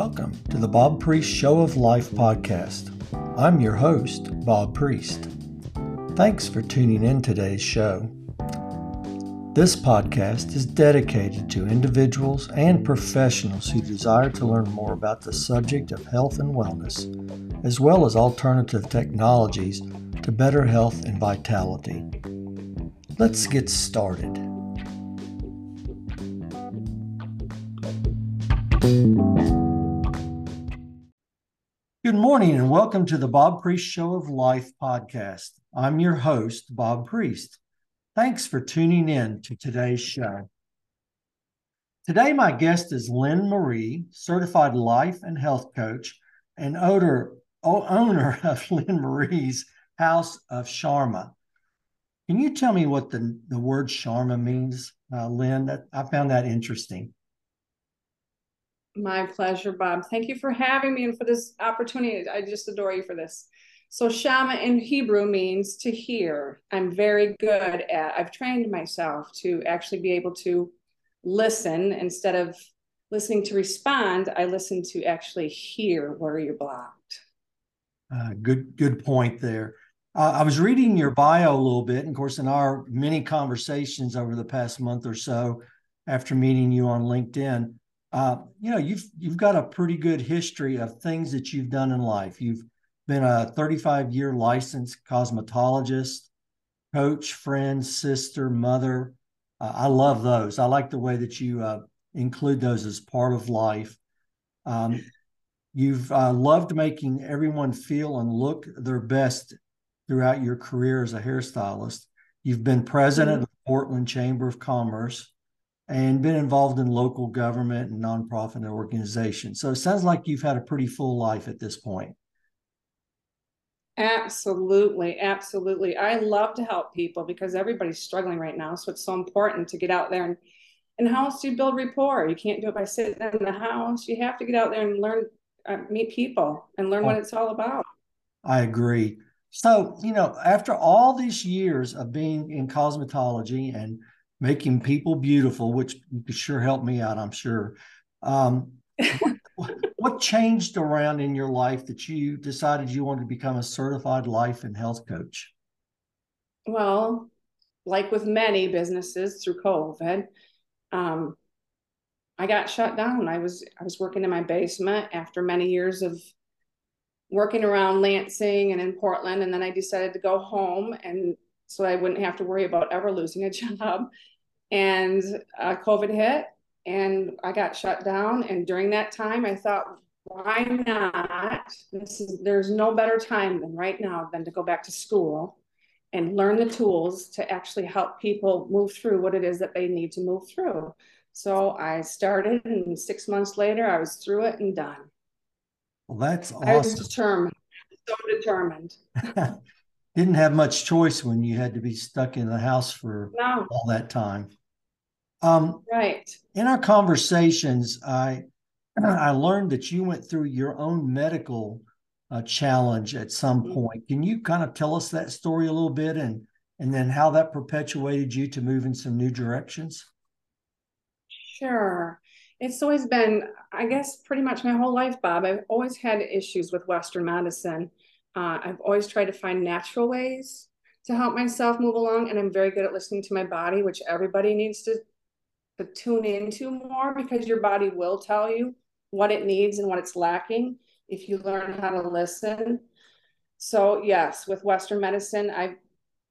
Welcome to the Bob Priest Show of Life podcast. I'm your host, Bob Priest. Thanks for tuning in today's show. This podcast is dedicated to individuals and professionals who desire to learn more about the subject of health and wellness, as well as alternative technologies to better health and vitality. Let's get started. Good morning and welcome to the Bob Priest Show of Life podcast. I'm your host, Bob Priest. Thanks for tuning in to today's show. Today, my guest is Lynne Marie, certified life and health coach and owner, owner of Lynne Marie's House of Shama. Can you tell me what the, the word Shama means, uh, Lynne? That, I found that interesting. My pleasure, Bob. Thank you for having me and for this opportunity. I just adore you for this. So, Shama in Hebrew means to hear. I'm very good at, I've trained myself to actually be able to listen instead of listening to respond. I listen to actually hear where you're blocked. Uh, good, good point there. Uh, I was reading your bio a little bit. And of course, in our many conversations over the past month or so after meeting you on LinkedIn, uh, you know, you've you've got a pretty good history of things that you've done in life. You've been a 35 year licensed cosmetologist, coach, friend, sister, mother. Uh, I love those. I like the way that you uh, include those as part of life. Um, you've uh, loved making everyone feel and look their best throughout your career as a hairstylist. You've been president mm-hmm. of the Portland Chamber of Commerce and been involved in local government and nonprofit organizations. So it sounds like you've had a pretty full life at this point. Absolutely, absolutely. I love to help people because everybody's struggling right now. So it's so important to get out there and and how else do you build rapport? You can't do it by sitting in the house. You have to get out there and learn, uh, meet people, and learn what it's all about. I agree. So you know, after all these years of being in cosmetology and making people beautiful, which you could sure help me out, I'm sure. Um, what, what changed around in your life that you decided you wanted to become a certified life and health coach? Well, like with many businesses through COVID, um, I got shut down. I was I was working in my basement after many years of working around Lansing and in Portland, and then I decided to go home and so I wouldn't have to worry about ever losing a job. And uh, COVID hit, and I got shut down. And during that time, I thought, why not? This is there's no better time than right now than to go back to school and learn the tools to actually help people move through what it is that they need to move through. So I started, and six months later, I was through it and done. Well, that's awesome. I was determined, so determined. Didn't have much choice when you had to be stuck in the house for no. all that time. Um, right. In our conversations, I I learned that you went through your own medical uh, challenge at some mm-hmm. point. Can you kind of tell us that story a little bit, and and then how that perpetuated you to move in some new directions? Sure. It's always been, I guess, pretty much my whole life, Bob. I've always had issues with Western medicine. Uh, I've always tried to find natural ways to help myself move along, and I'm very good at listening to my body, which everybody needs to to tune into more because your body will tell you what it needs and what it's lacking if you learn how to listen. So, yes, with Western medicine, I've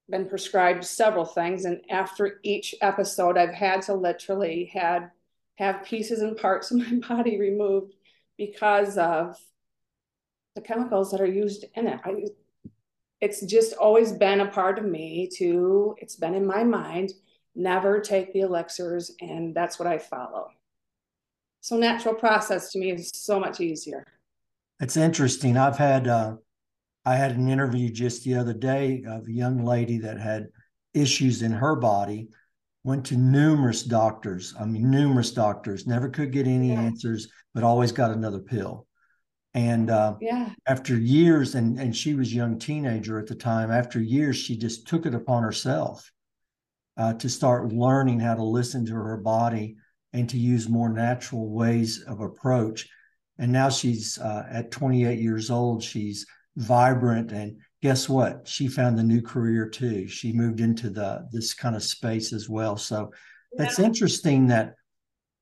been prescribed several things. And after each episode, I've had to literally had have pieces and parts of my body removed because of the chemicals that are used in it. I, it's just always been a part of me to, it's been in my mind never take the elixirs, and that's what I follow. So natural process to me is so much easier. It's interesting. I've had uh, I had an interview just the other day of a young lady that had issues in her body, went to numerous doctors. I mean, numerous doctors, never could get any yeah. answers, but always got another pill. And uh, yeah, after years, and and she was a young teenager at the time. After years, she just took it upon herself uh, to start learning how to listen to her body and to use more natural ways of approach. and now she's uh, at 28 years old. She's vibrant, and guess what? She found a new career too. She moved into the this kind of space as well. So yeah. that's interesting that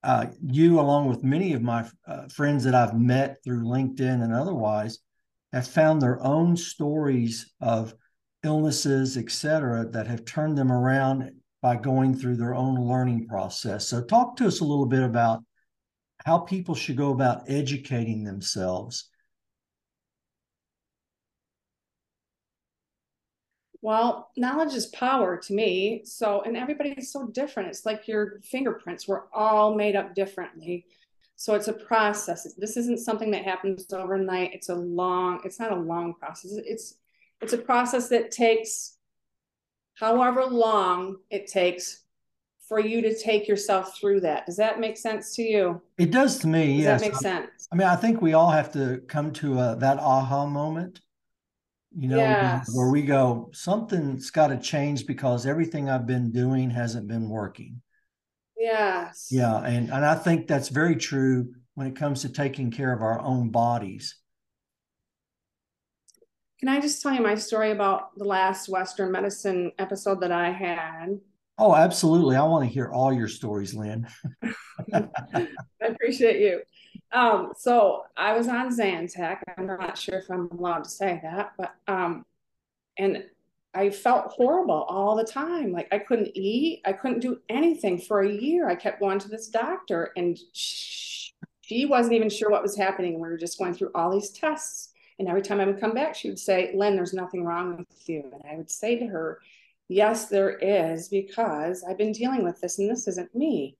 uh, you, along with many of my uh, friends that I've met through LinkedIn and otherwise, have found their own stories of illnesses, et cetera, that have turned them around by going through their own learning process. So, talk to us a little bit about how people should go about educating themselves. Well, knowledge is power to me. So, and everybody's so different. It's like your fingerprints, we're all made up differently. So it's a process. This isn't something that happens overnight. It's a long, it's not a long process. It's it's a process that takes however long it takes for you to take yourself through that. Does that make sense to you? It does to me. Does yes. that make sense? I mean, I think we all have to come to a, that aha moment, you know, yes. where we go, something's got to change because everything I've been doing hasn't been working. Yes. Yeah. And, and I think that's very true when it comes to taking care of our own bodies. Can I just tell you my story about the last Western medicine episode that I had? Oh, absolutely. I want to hear all your stories, Lynne. I appreciate you. Um, so I was on Zantac. I'm not sure if I'm allowed to say that, but um, and I felt horrible all the time. Like I couldn't eat, I couldn't do anything for a year. I kept going to this doctor, and she, she wasn't even sure what was happening. We were just going through all these tests and every time I would come back, she would say, Lynne, there's nothing wrong with you. And I would say to her, Yes, there is, because I've been dealing with this and this isn't me.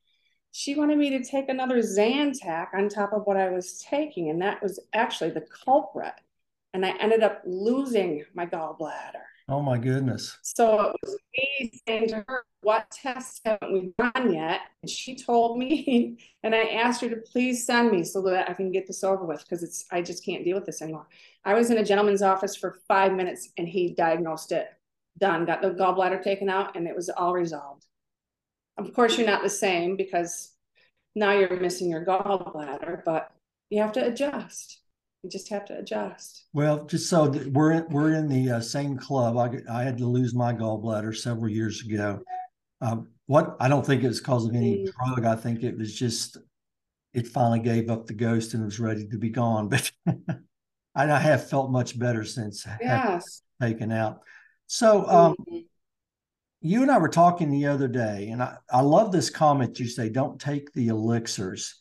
She wanted me to take another Zantac on top of what I was taking. And that was actually the culprit. And I ended up losing my gallbladder. Oh my goodness. So it was me saying to her, What tests haven't we done yet? And she told me, and I asked her to please send me so that I can get this over with because it's I just can't deal with this anymore. I was in a gentleman's office for five minutes and he diagnosed it. Done, got the gallbladder taken out, and it was all resolved. Of course, you're not the same because now you're missing your gallbladder, but you have to adjust. You just have to adjust. Well, just so we're in, we're in the uh, same club. I, I had to lose my gallbladder several years ago. Um, what I don't think it was because of any mm. drug. I think it was just it finally gave up the ghost and was ready to be gone. But I have felt much better since yes. taken out. So um, mm-hmm. You and I were talking the other day, and I, I love this comment you say, don't take the elixirs.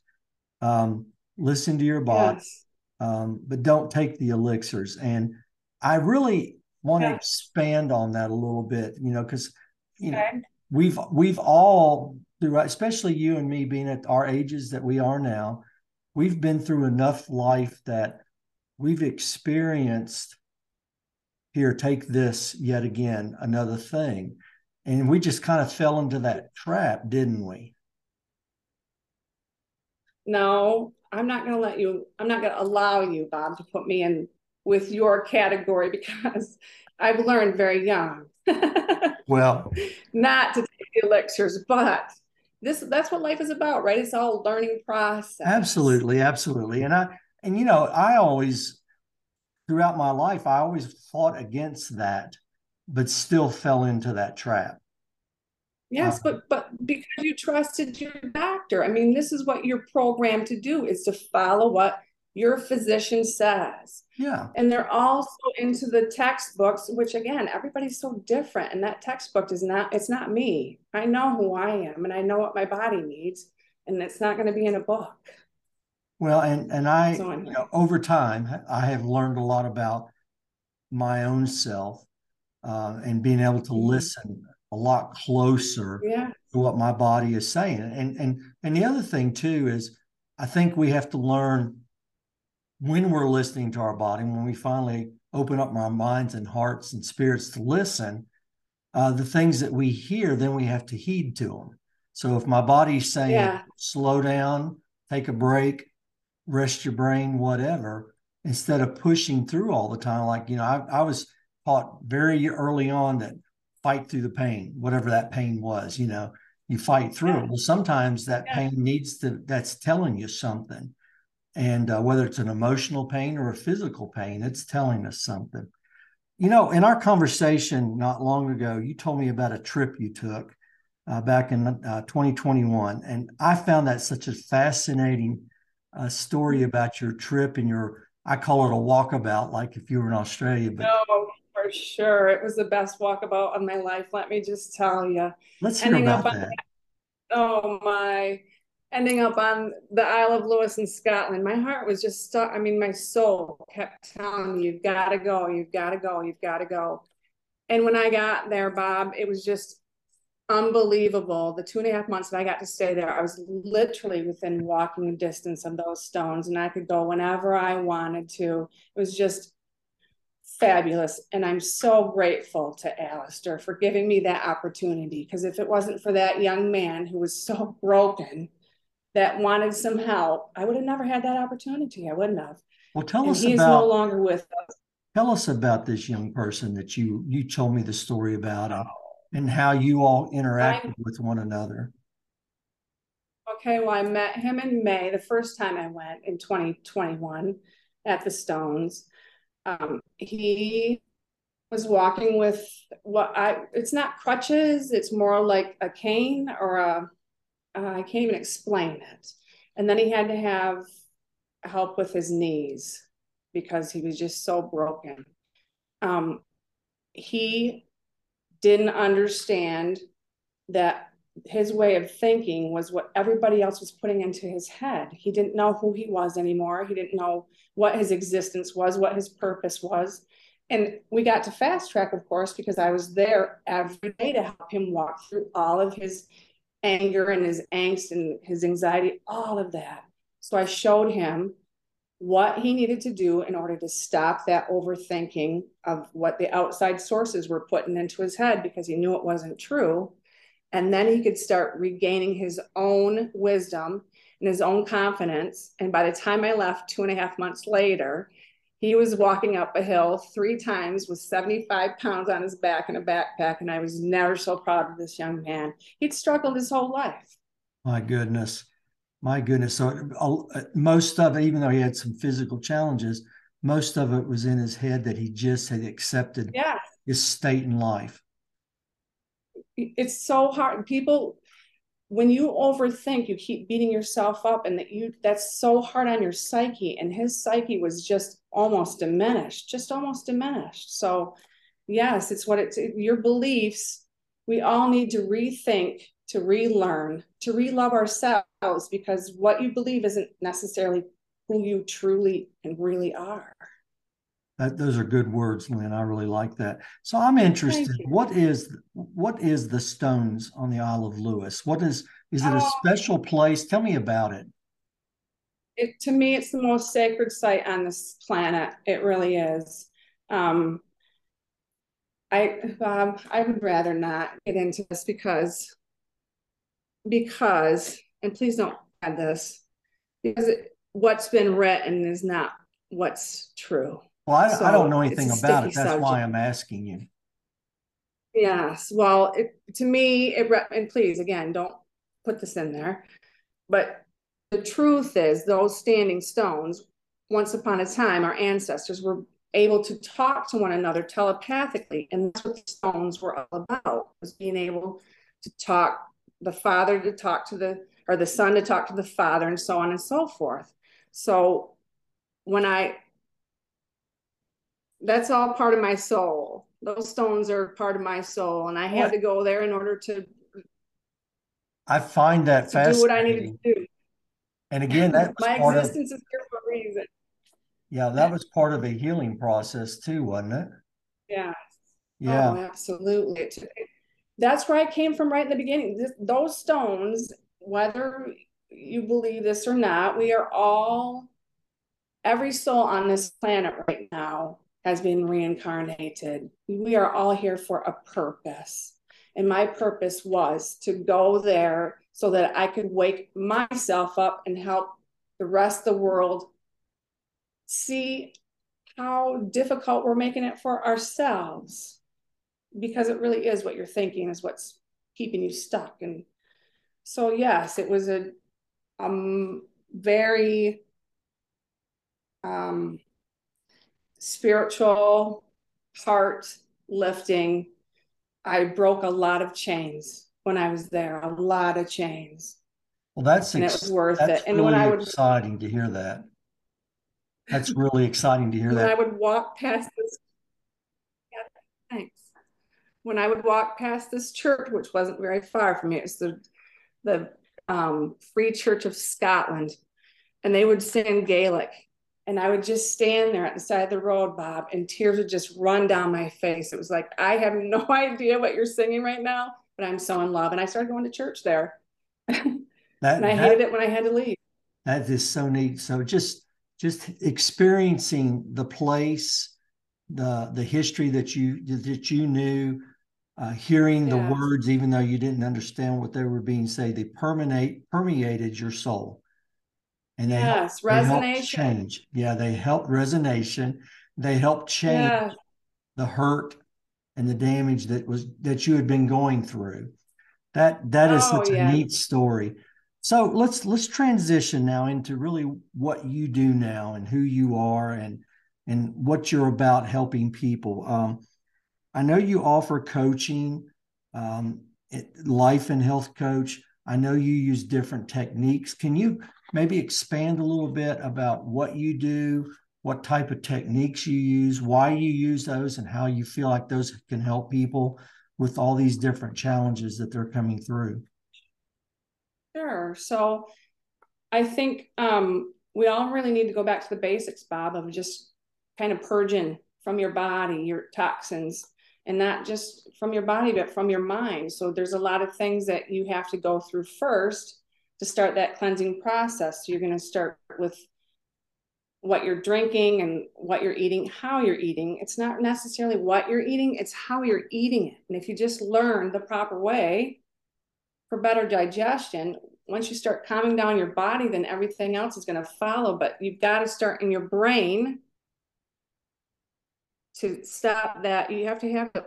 Um, listen to your body. Yes um, but don't take the elixirs. And I really want to expand on that a little bit, you know, because you okay. know we've we've all throughout, especially you and me being at our ages that we are now, we've been through enough life that we've experienced. Here, take this yet again, another thing. And we just kind of fell into that trap, didn't we? No, I'm not going to let you, I'm not going to allow you, Bob, to put me in with your category because I've learned very young. well, not to take the elixirs, but this that's what life is about, right? It's all learning process. Absolutely, absolutely. And I and you know, I always throughout my life, I always fought against that, but still fell into that trap. Yes, uh, but but because you trusted your doctor. I mean, this is what you're programmed to do is to follow what your physician says. Yeah. And they're also into the textbooks, which again, everybody's so different. And that textbook is not, it's not me. I know who I am and I know what my body needs. And it's not going to be in a book. Well, and and I so you know, over time I have learned a lot about my own self uh, and being able to mm-hmm. listen a lot closer yeah. to what my body is saying. And and and the other thing too is I think we have to learn when we're listening to our body, when we finally open up our minds and hearts and spirits to listen, uh, the things that we hear, then we have to heed to them. So if my body's saying yeah. slow down, take a break, rest your brain, whatever, instead of pushing through all the time, like you know, I, I was taught very early on that fight through the pain, whatever that pain was, you know, you fight through yeah. it. Well, sometimes that yeah. pain needs to, that's telling you something. And uh, whether it's an emotional pain or a physical pain, it's telling us something. You know, in our conversation not long ago, you told me about a trip you took uh, back in uh, 2021. And I found that such a fascinating uh, story about your trip and your, I call it a walkabout, like if you were in Australia. But no, for sure. It was the best walkabout of my life. Let me just tell you. Let's hear Ending about that. oh my ending up on the Isle of Lewis in Scotland, my heart was just stuck. I mean, my soul kept telling me, you've got to go, you've got to go, you've got to go. And when I got there, Bob, it was just unbelievable. The two and a half months that I got to stay there, I was literally within walking distance of those stones, and I could go whenever I wanted to. It was just fabulous. And I'm so grateful to Alistair for giving me that opportunity. Because if it wasn't for that young man who was so broken, that wanted some help, I would have never had that opportunity. I wouldn't have. Well, tell and us he's about. no longer with us. Tell us about this young person that you you told me the story about and, and how you all interacted I, with one another. Okay, well, I met him in May, the first time I went in 2021 at the Stones. Um, he was walking with what I it's not crutches, it's more like a cane or a uh, I can't even explain it. And then he had to have help with his knees because he was just so broken. Um, he didn't understand that his way of thinking was what everybody else was putting into his head. He didn't know who he was anymore. He didn't know what his existence was, what his purpose was. And we got to fast track, of course, because I was there every day to help him walk through all of his anger and his angst and his anxiety, all of that. So I showed him what he needed to do in order to stop that overthinking of what the outside sources were putting into his head because he knew it wasn't true. And then he could start regaining his own wisdom and his own confidence. And by the time I left two and a half months later, he was walking up a hill three times with 75 pounds on his back and a backpack. And I was never so proud of this young man. He'd struggled his whole life. My goodness. My goodness. So uh, most of it, even though he had some physical challenges, most of it was in his head that he just had accepted his state in life. It's so hard. People when you overthink you keep beating yourself up and that you that's so hard on your psyche. And his psyche was just almost diminished just almost diminished. So yes it's what it's your beliefs we all need to rethink to relearn to relove ourselves because what you believe isn't necessarily who you truly and really are that, those are good words, Lynne. I really like that. So I'm interested. What is what is the stones on the Isle of Lewis? What is is it a oh. special place? Tell me about it. It to me, it's the most sacred site on this planet. It really is. Um, I um, I would rather not get into this because because and please don't add this because it, what's been written is not what's true. Well, I, so I don't know anything about it. That's subject. why I'm asking you. Yes. Well, it, to me, it and please again, don't put this in there. But the truth is, those standing stones, once upon a time, our ancestors were able to talk to one another telepathically, and that's what the stones were all about: was being able to talk, the father to talk to the, or the son to talk to the father, and so on and so forth. So when I that's all part of my soul. Those stones are part of my soul, and I had to go there in order to. I find that fascinating. Do what I needed to do. And again, that my existence of, is here for a reason. Yeah, that was part of a healing process too, wasn't it? Yeah. Oh, yeah. Oh, absolutely. That's where I came from right in the beginning. This, those stones, whether you believe this or not, we are all every soul on this planet right now has been reincarnated. We are all here for a purpose. And my purpose was to go there so that I could wake myself up and help the rest of the world see how difficult we're making it for ourselves. Because it really is what you're thinking is what's keeping you stuck. And so, yes, it was a um, very um, spiritual, heart lifting. I broke a lot of chains when I was there, a lot of chains. Well, that's and it was worth it. And really when I would exciting to hear that. That's really exciting to hear when that. I would walk past this, yeah, thanks. When I would walk past this church, which wasn't very far from me, it's the the um, Free Church of Scotland, and they would sing Gaelic, and I would just stand there at the side of the road, Bob, and tears would just run down my face. It was like I have no idea what you're singing right now, but I'm so in love, and I started going to church there. That, and I hated it when I had to leave. That is so neat. So just just experiencing the place, the the history that you that you knew, uh, hearing the words, even though you didn't understand what they were being said, they permeate permeated your soul. And they yes. They change. Yeah, they helped resonation. They helped change the hurt and the damage that was that you had been going through. That that is oh, such a neat story. So let's let's transition now into really what you do now and who you are and and what you're about helping people. Um, I know you offer coaching, um, life and health coach. I know you use different techniques. Can you maybe expand a little bit about what you do, what type of techniques you use, why you use those, and how you feel like those can help people with all these different challenges that they're coming through? Sure. So I think um, we all really need to go back to the basics, Bob, of just kind of purging from your body your toxins and not just from your body, but from your mind. So there's a lot of things that you have to go through first to start that cleansing process. You're going to start with what you're drinking and what you're eating, how you're eating. It's not necessarily what you're eating, it's how you're eating it. And if you just learn the proper way, for better digestion, once you start calming down your body, then everything else is going to follow. But you've got to start in your brain to stop that. You have to have to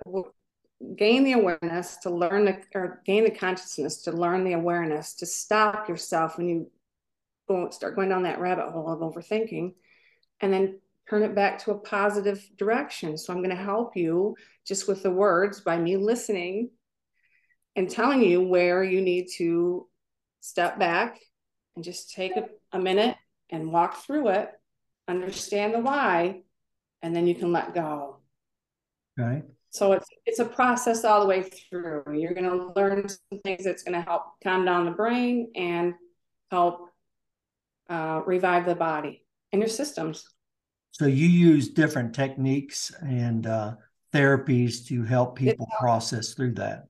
gain the awareness to learn the, or gain the consciousness to learn the awareness to stop yourself when you go start going down that rabbit hole of overthinking, and then turn it back to a positive direction. So I'm going to help you just with the words by me listening and telling you where you need to step back and just take a, a minute and walk through it, understand the why, and then you can let go. Okay. So it's it's a process all the way through. You're going to learn some things that's going to help calm down the brain and help uh, revive the body and your systems. So you use different techniques and uh, therapies to help people process through that.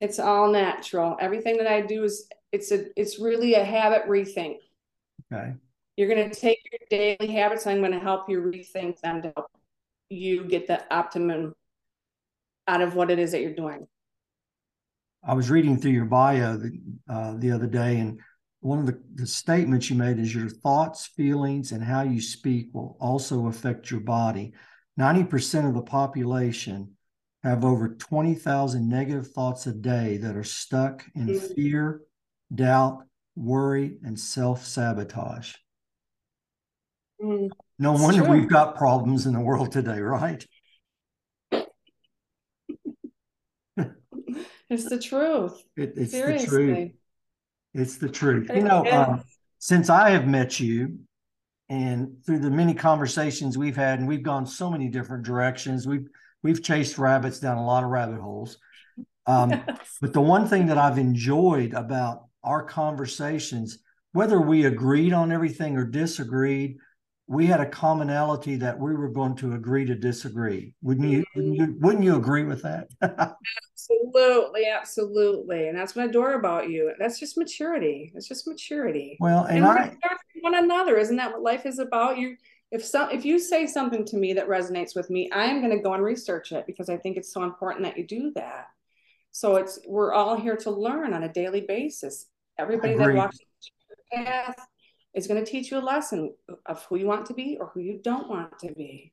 It's all natural. Everything that I do is it's a it's really a habit rethink. Okay. You're going to take your daily habits. I'm going to help you rethink them to help you get the optimum out of what it is that you're doing. I was reading through your bio the, uh, the other day, and one of the, the statements you made is your thoughts, feelings, and how you speak will also affect your body. 90% of the population have over 20,000 negative thoughts a day that are stuck in mm-hmm. fear, doubt, worry, and self sabotage. Mm, no wonder true. we've got problems in the world today, right? it's the truth. It, it's Seriously. the truth. It's the truth. You know, um, since I have met you and through the many conversations we've had, and we've gone so many different directions, we've we've chased rabbits down a lot of rabbit holes. Um, yes. But the one thing that I've enjoyed about our conversations, whether we agreed on everything or disagreed, we had a commonality that we were going to agree to disagree. Wouldn't you? Wouldn't you, mm-hmm. wouldn't you agree with that? absolutely, absolutely, and that's what I adore about you. That's just maturity. It's just maturity. Well, and, and I one another. Isn't that what life is about? You if some if you say something to me that resonates with me i am going to go and research it because i think it's so important that you do that so it's we're all here to learn on a daily basis everybody that walks the path is going to teach you a lesson of who you want to be or who you don't want to be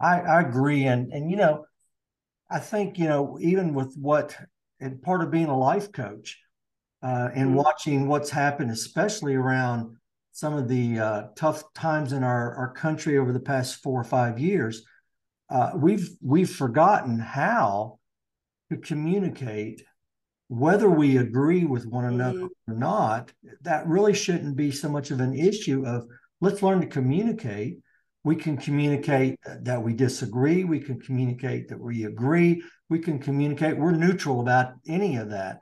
i, I agree and and you know i think you know even with what and part of being a life coach uh, and mm-hmm. watching what's happened especially around some of the uh, tough times in our, our country over the past four or five years, uh, we've we've forgotten how to communicate whether we agree with one another mm-hmm. or not that really shouldn't be so much of an issue of let's learn to communicate. We can communicate that we disagree. We can communicate that we agree. We can communicate. We're neutral about any of that.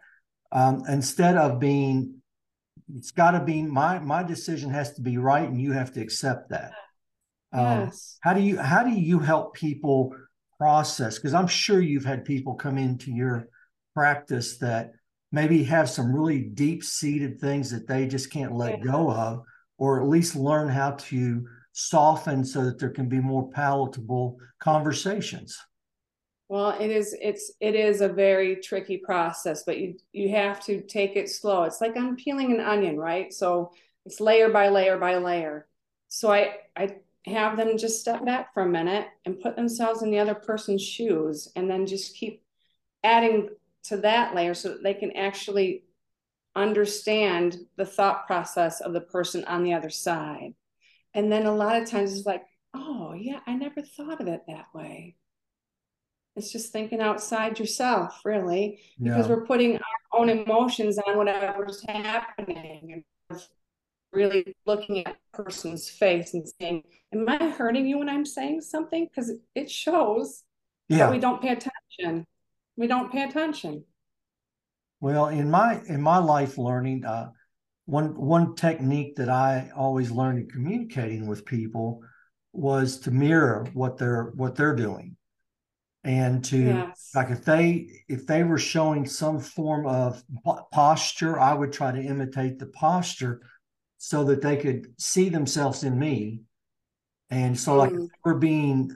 Um, instead of being it's got to be my my decision has to be right and you have to accept that. Um, yes. how do you how do you help people process? Because i'm sure you've had people come into your practice that maybe have some really deep seated things that they just can't let yeah. go of or at least learn how to soften so that there can be more palatable conversations. Well it is it's it is a very tricky process but you you have to take it slow. It's like unpeeling an onion right? So it's layer by layer by layer. So i i have them just step back for a minute and put themselves in the other person's shoes and then just keep adding to that layer so that they can actually understand the thought process of the person on the other side. And then a lot of times it's like, oh, yeah, I never thought of it that way. It's just thinking outside yourself, really, because yeah. we're putting our own emotions on whatever's happening and really looking at the person's face and saying, Am I hurting you when I'm saying something? Because it shows yeah. that we don't pay attention. We don't pay attention. Well, in my in my life learning, uh, one one technique that I always learned in communicating with people was to mirror what they're what they're doing and to yes. like if they if they were showing some form of posture i would try to imitate the posture so that they could see themselves in me and so like mm. if we're being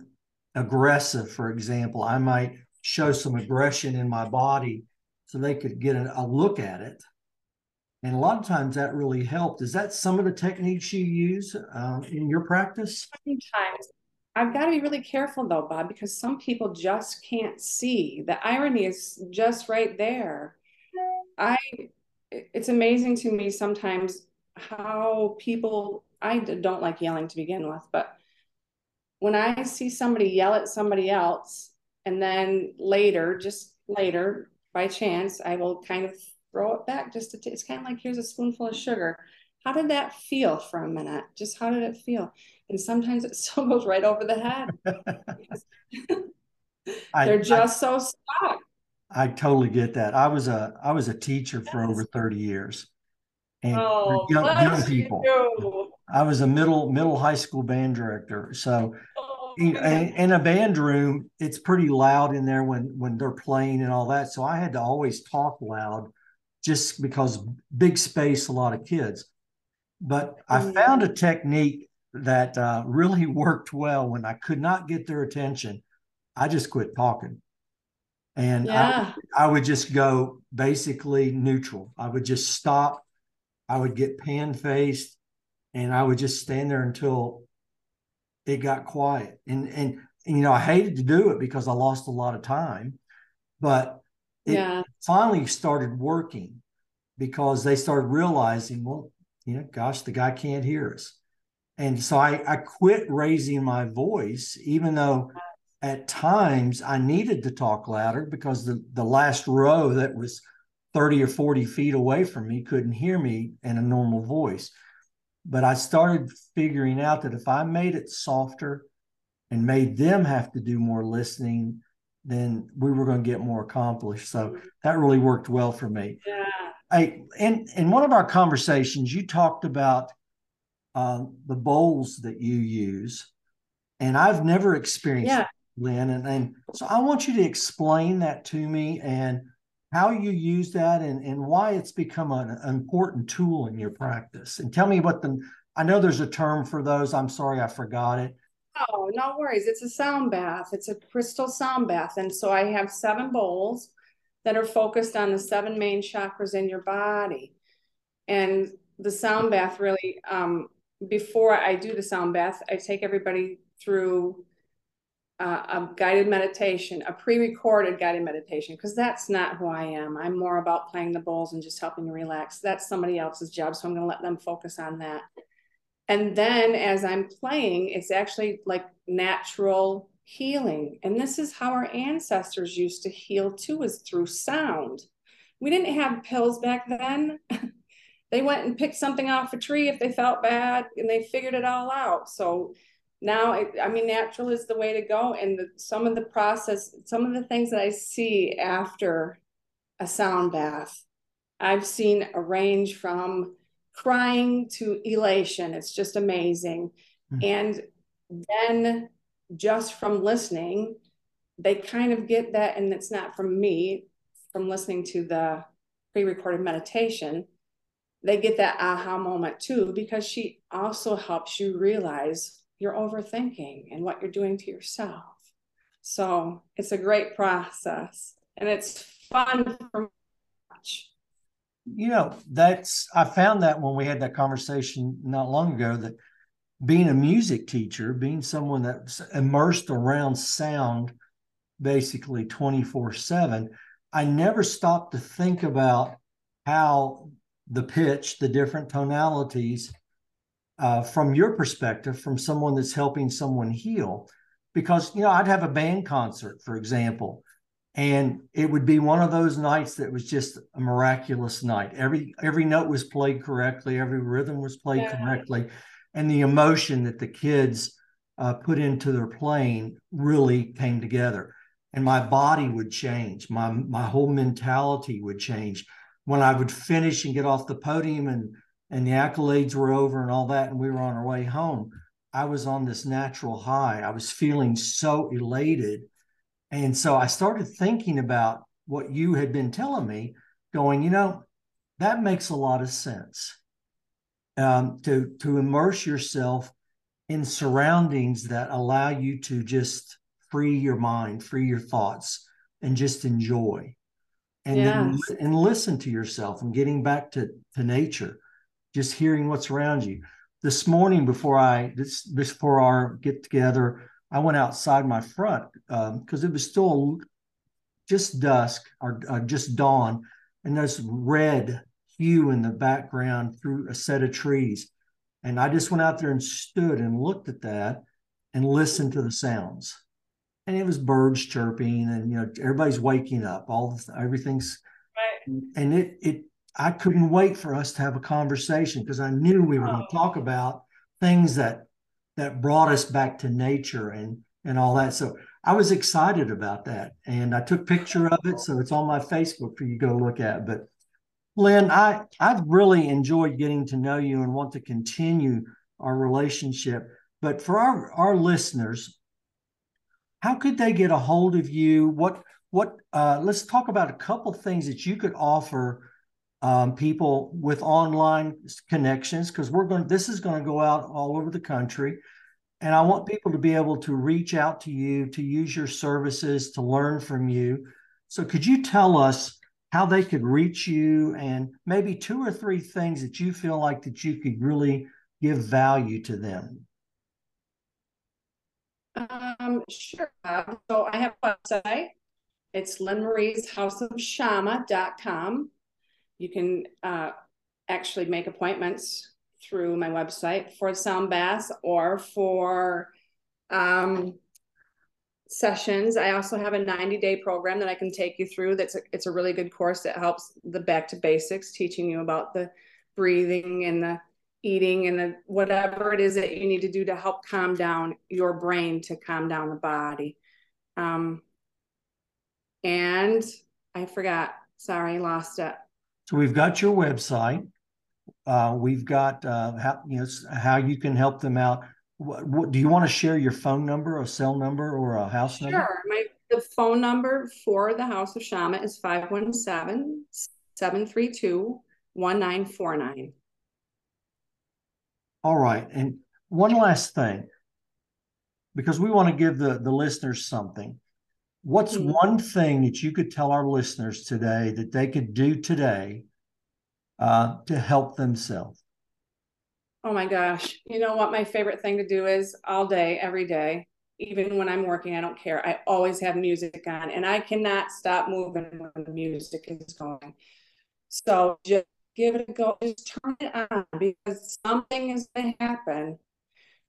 aggressive for example i might show some aggression in my body so they could get a, a look at it and a lot of times that really helped is that some of the techniques you use uh, in your practice sometimes I've got to be really careful though, Bob, because some people just can't see. The irony is just right there. I it's amazing to me sometimes how people I don't like yelling to begin with, but when I see somebody yell at somebody else and then later, just later by chance, I will kind of throw it back just to t- it's kind of like here's a spoonful of sugar. How did that feel for a minute? Just how did it feel? and sometimes it still goes right over the head. They're just I, so stuck. I totally get that. I was a I was a teacher for yes. over 30 years. And oh, young, young people. I was a middle middle high school band director. So in, in a band room, it's pretty loud in there when when they're playing and all that. So I had to always talk loud just because big space, a lot of kids. But I mm. found a technique that uh, really worked well when I could not get their attention. I just quit talking. And yeah. I, I would just go basically neutral. I would just stop. I would get pan faced and I would just stand there until it got quiet. And, and, and, you know, I hated to do it because I lost a lot of time, but it yeah. finally started working because they started realizing, well, you know, gosh, the guy can't hear us. And so I, I quit raising my voice, even though at times I needed to talk louder because the, the last row that was 30 or 40 feet away from me couldn't hear me in a normal voice. But I started figuring out that if I made it softer and made them have to do more listening, then we were going to get more accomplished. So that really worked well for me. Yeah. I, in, in one of our conversations, you talked about uh, the bowls that you use. And I've never experienced yeah. Lynne. And, and so I want you to explain that to me and how you use that and, and why it's become an, an important tool in your practice. And tell me what the, I know there's a term for those. I'm sorry, I forgot it. Oh, no worries. It's a sound bath. It's a crystal sound bath. And so I have seven bowls that are focused on the seven main chakras in your body. And the sound bath really um, before I do the sound bath, I take everybody through uh, a guided meditation, a pre-recorded guided meditation, because that's not who I am. I'm more about playing the bowls and just helping you relax. That's somebody else's job, so I'm going to let them focus on that. And then as I'm playing, it's actually like natural healing. And this is how our ancestors used to heal too, is through sound. We didn't have pills back then. they went and picked something off a tree if they felt bad and they figured it all out. So now, I mean, natural is the way to go. And the, some of the process, some of the things that I see after a sound bath, I've seen a range from crying to elation. It's just amazing. Mm-hmm. And then just from listening, they kind of get that, and it's not from me, from listening to the pre recorded meditation, they get that aha moment too, because she also helps you realize you're overthinking and what you're doing to yourself. So it's a great process and it's fun for much. You know, that's I found that when we had that conversation not long ago that being a music teacher, being someone that's immersed around sound basically 24 7, I never stopped to think about how the pitch, the different tonalities, uh, from your perspective, from someone that's helping someone heal. Because, you know, I'd have a band concert, for example, and it would be one of those nights that was just a miraculous night. Every every note was played correctly, every rhythm was played yeah. correctly and the emotion that the kids uh, put into their playing really came together and my body would change my my whole mentality would change when i would finish and get off the podium and and the accolades were over and all that and we were on our way home i was on this natural high. I was feeling so elated. And so i started thinking about what you had been telling me going you know that makes a lot of sense um, to to immerse yourself in surroundings that allow you to just free your mind, free your thoughts, and just enjoy, and yes. then and listen to yourself and getting back to to nature, just hearing what's around you. This morning, before I this before our get together, I went outside my front because um, it was still just dusk or uh, just dawn, and there's red hue in the background through a set of trees. And I just went out there and stood and looked at that and listened to the sounds. And it was birds chirping and you know everybody's waking up. All the, everything's right. and it it I couldn't wait for us to have a conversation because I knew we were oh. going to talk about things that that brought us back to nature and and all that. So I was excited about that, and I took picture of it, so it's on my Facebook for you to go look at. But Lynne, I, I've really enjoyed getting to know you and want to continue our relationship. But for our, our listeners, how could they get a hold of you? What what uh, let's talk about a couple things that you could offer um, people with online connections because we're going this is going to go out all over the country and i want people to be able to reach out to you to use your services to learn from you so could you tell us how they could reach you and maybe two or three things that you feel like that you could really give value to them um, sure. So I have a website. It's Lynne Marie's House of Shama.com. You can uh, actually make appointments through my website for sound baths or for um, sessions. I also have a 90 day program that I can take you through. That's a, it's a really good course that helps the back to basics, teaching you about the breathing and the eating and the whatever it is that you need to do to help calm down your brain to calm down the body. Um, and I forgot. Sorry, lost it. So we've got your website. Uh, we've got uh, how you know how you can help them out what, what, do you want to share your phone number, a cell number, or a house number? Sure. My the phone number for the House of Shama is 517 732 1949. All right. And one last thing, because we want to give the, the listeners something. What's mm-hmm. one thing that you could tell our listeners today that they could do today uh, to help themselves? Oh my gosh. You know what my favorite thing to do is all day, every day, even when I'm working, I don't care. I always have music on and I cannot stop moving when the music is going. So just give it a go. Just turn it on because something is going to happen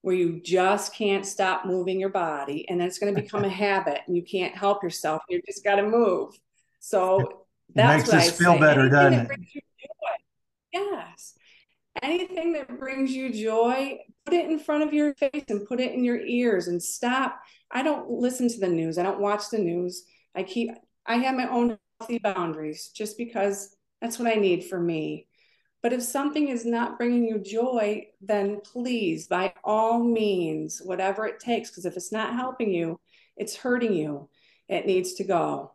where you just can't stop moving your body and then it's going to become a habit and you can't help yourself. You just got to move. So that's makes us feel say. better, Anything doesn't it? Yes. Anything that brings you joy, put it in front of your face and put it in your ears and stop. I don't listen to the news. I don't watch the news. I keep I have my own healthy boundaries just because that's what I need for me. But if something is not bringing you joy, then please, by all means, whatever it takes, because if it's not helping you, it's hurting you, it needs to go.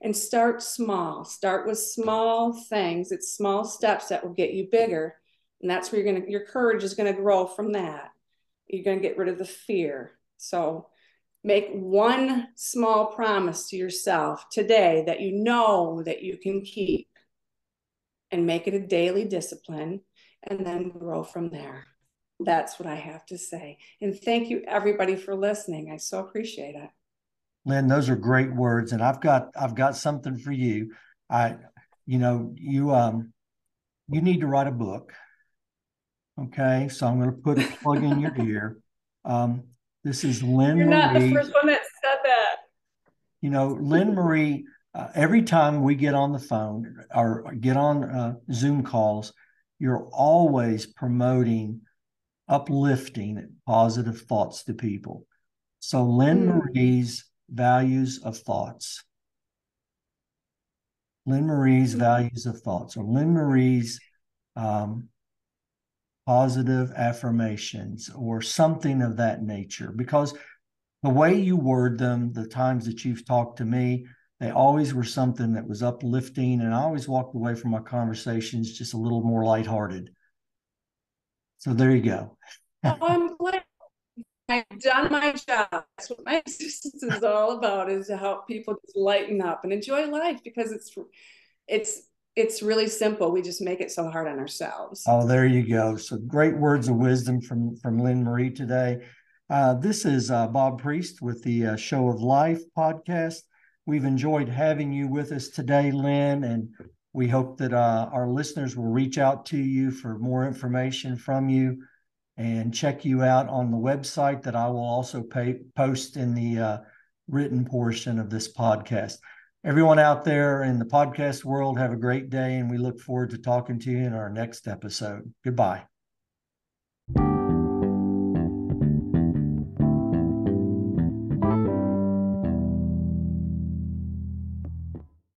And start small. Start with small things. It's small steps that will get you bigger. And that's where you're going to, your courage is going to grow from that. You're going to get rid of the fear. So make one small promise to yourself today that you know that you can keep and make it a daily discipline and then grow from there. That's what I have to say. And thank you everybody for listening. I so appreciate it. Lynne, those are great words. And I've got I've got something for you. I you know, you um you need to write a book. Okay, so I'm going to put a plug in your ear. Um, this is Lynne Marie. You're Marie. not the first one that said that. You know, Lynne Marie uh, every time we get on the phone or get on uh, Zoom calls, you're always promoting uplifting positive thoughts to people. So Lynne mm. Marie's values of thoughts. Lynne Marie's mm. values of thoughts, or Lynne Marie's um, positive affirmations, or something of that nature. Because the way you word them, the times that you've talked to me, they always were something that was uplifting. And I always walked away from my conversations just a little more lighthearted. So there you go. oh, I'm glad I've done my job. That's what my existence is all about is to help people just lighten up and enjoy life because it's it's it's really simple. We just make it so hard on ourselves. Oh, there you go. So great words of wisdom from from Lynne Marie today. Uh, this is uh, Bob Priest with the uh, Show of Life podcast. We've enjoyed having you with us today, Lynne, and we hope that uh, our listeners will reach out to you for more information from you and check you out on the website that I will also pay, post in the uh, written portion of this podcast. Everyone out there in the podcast world, have a great day, and we look forward to talking to you in our next episode. Goodbye.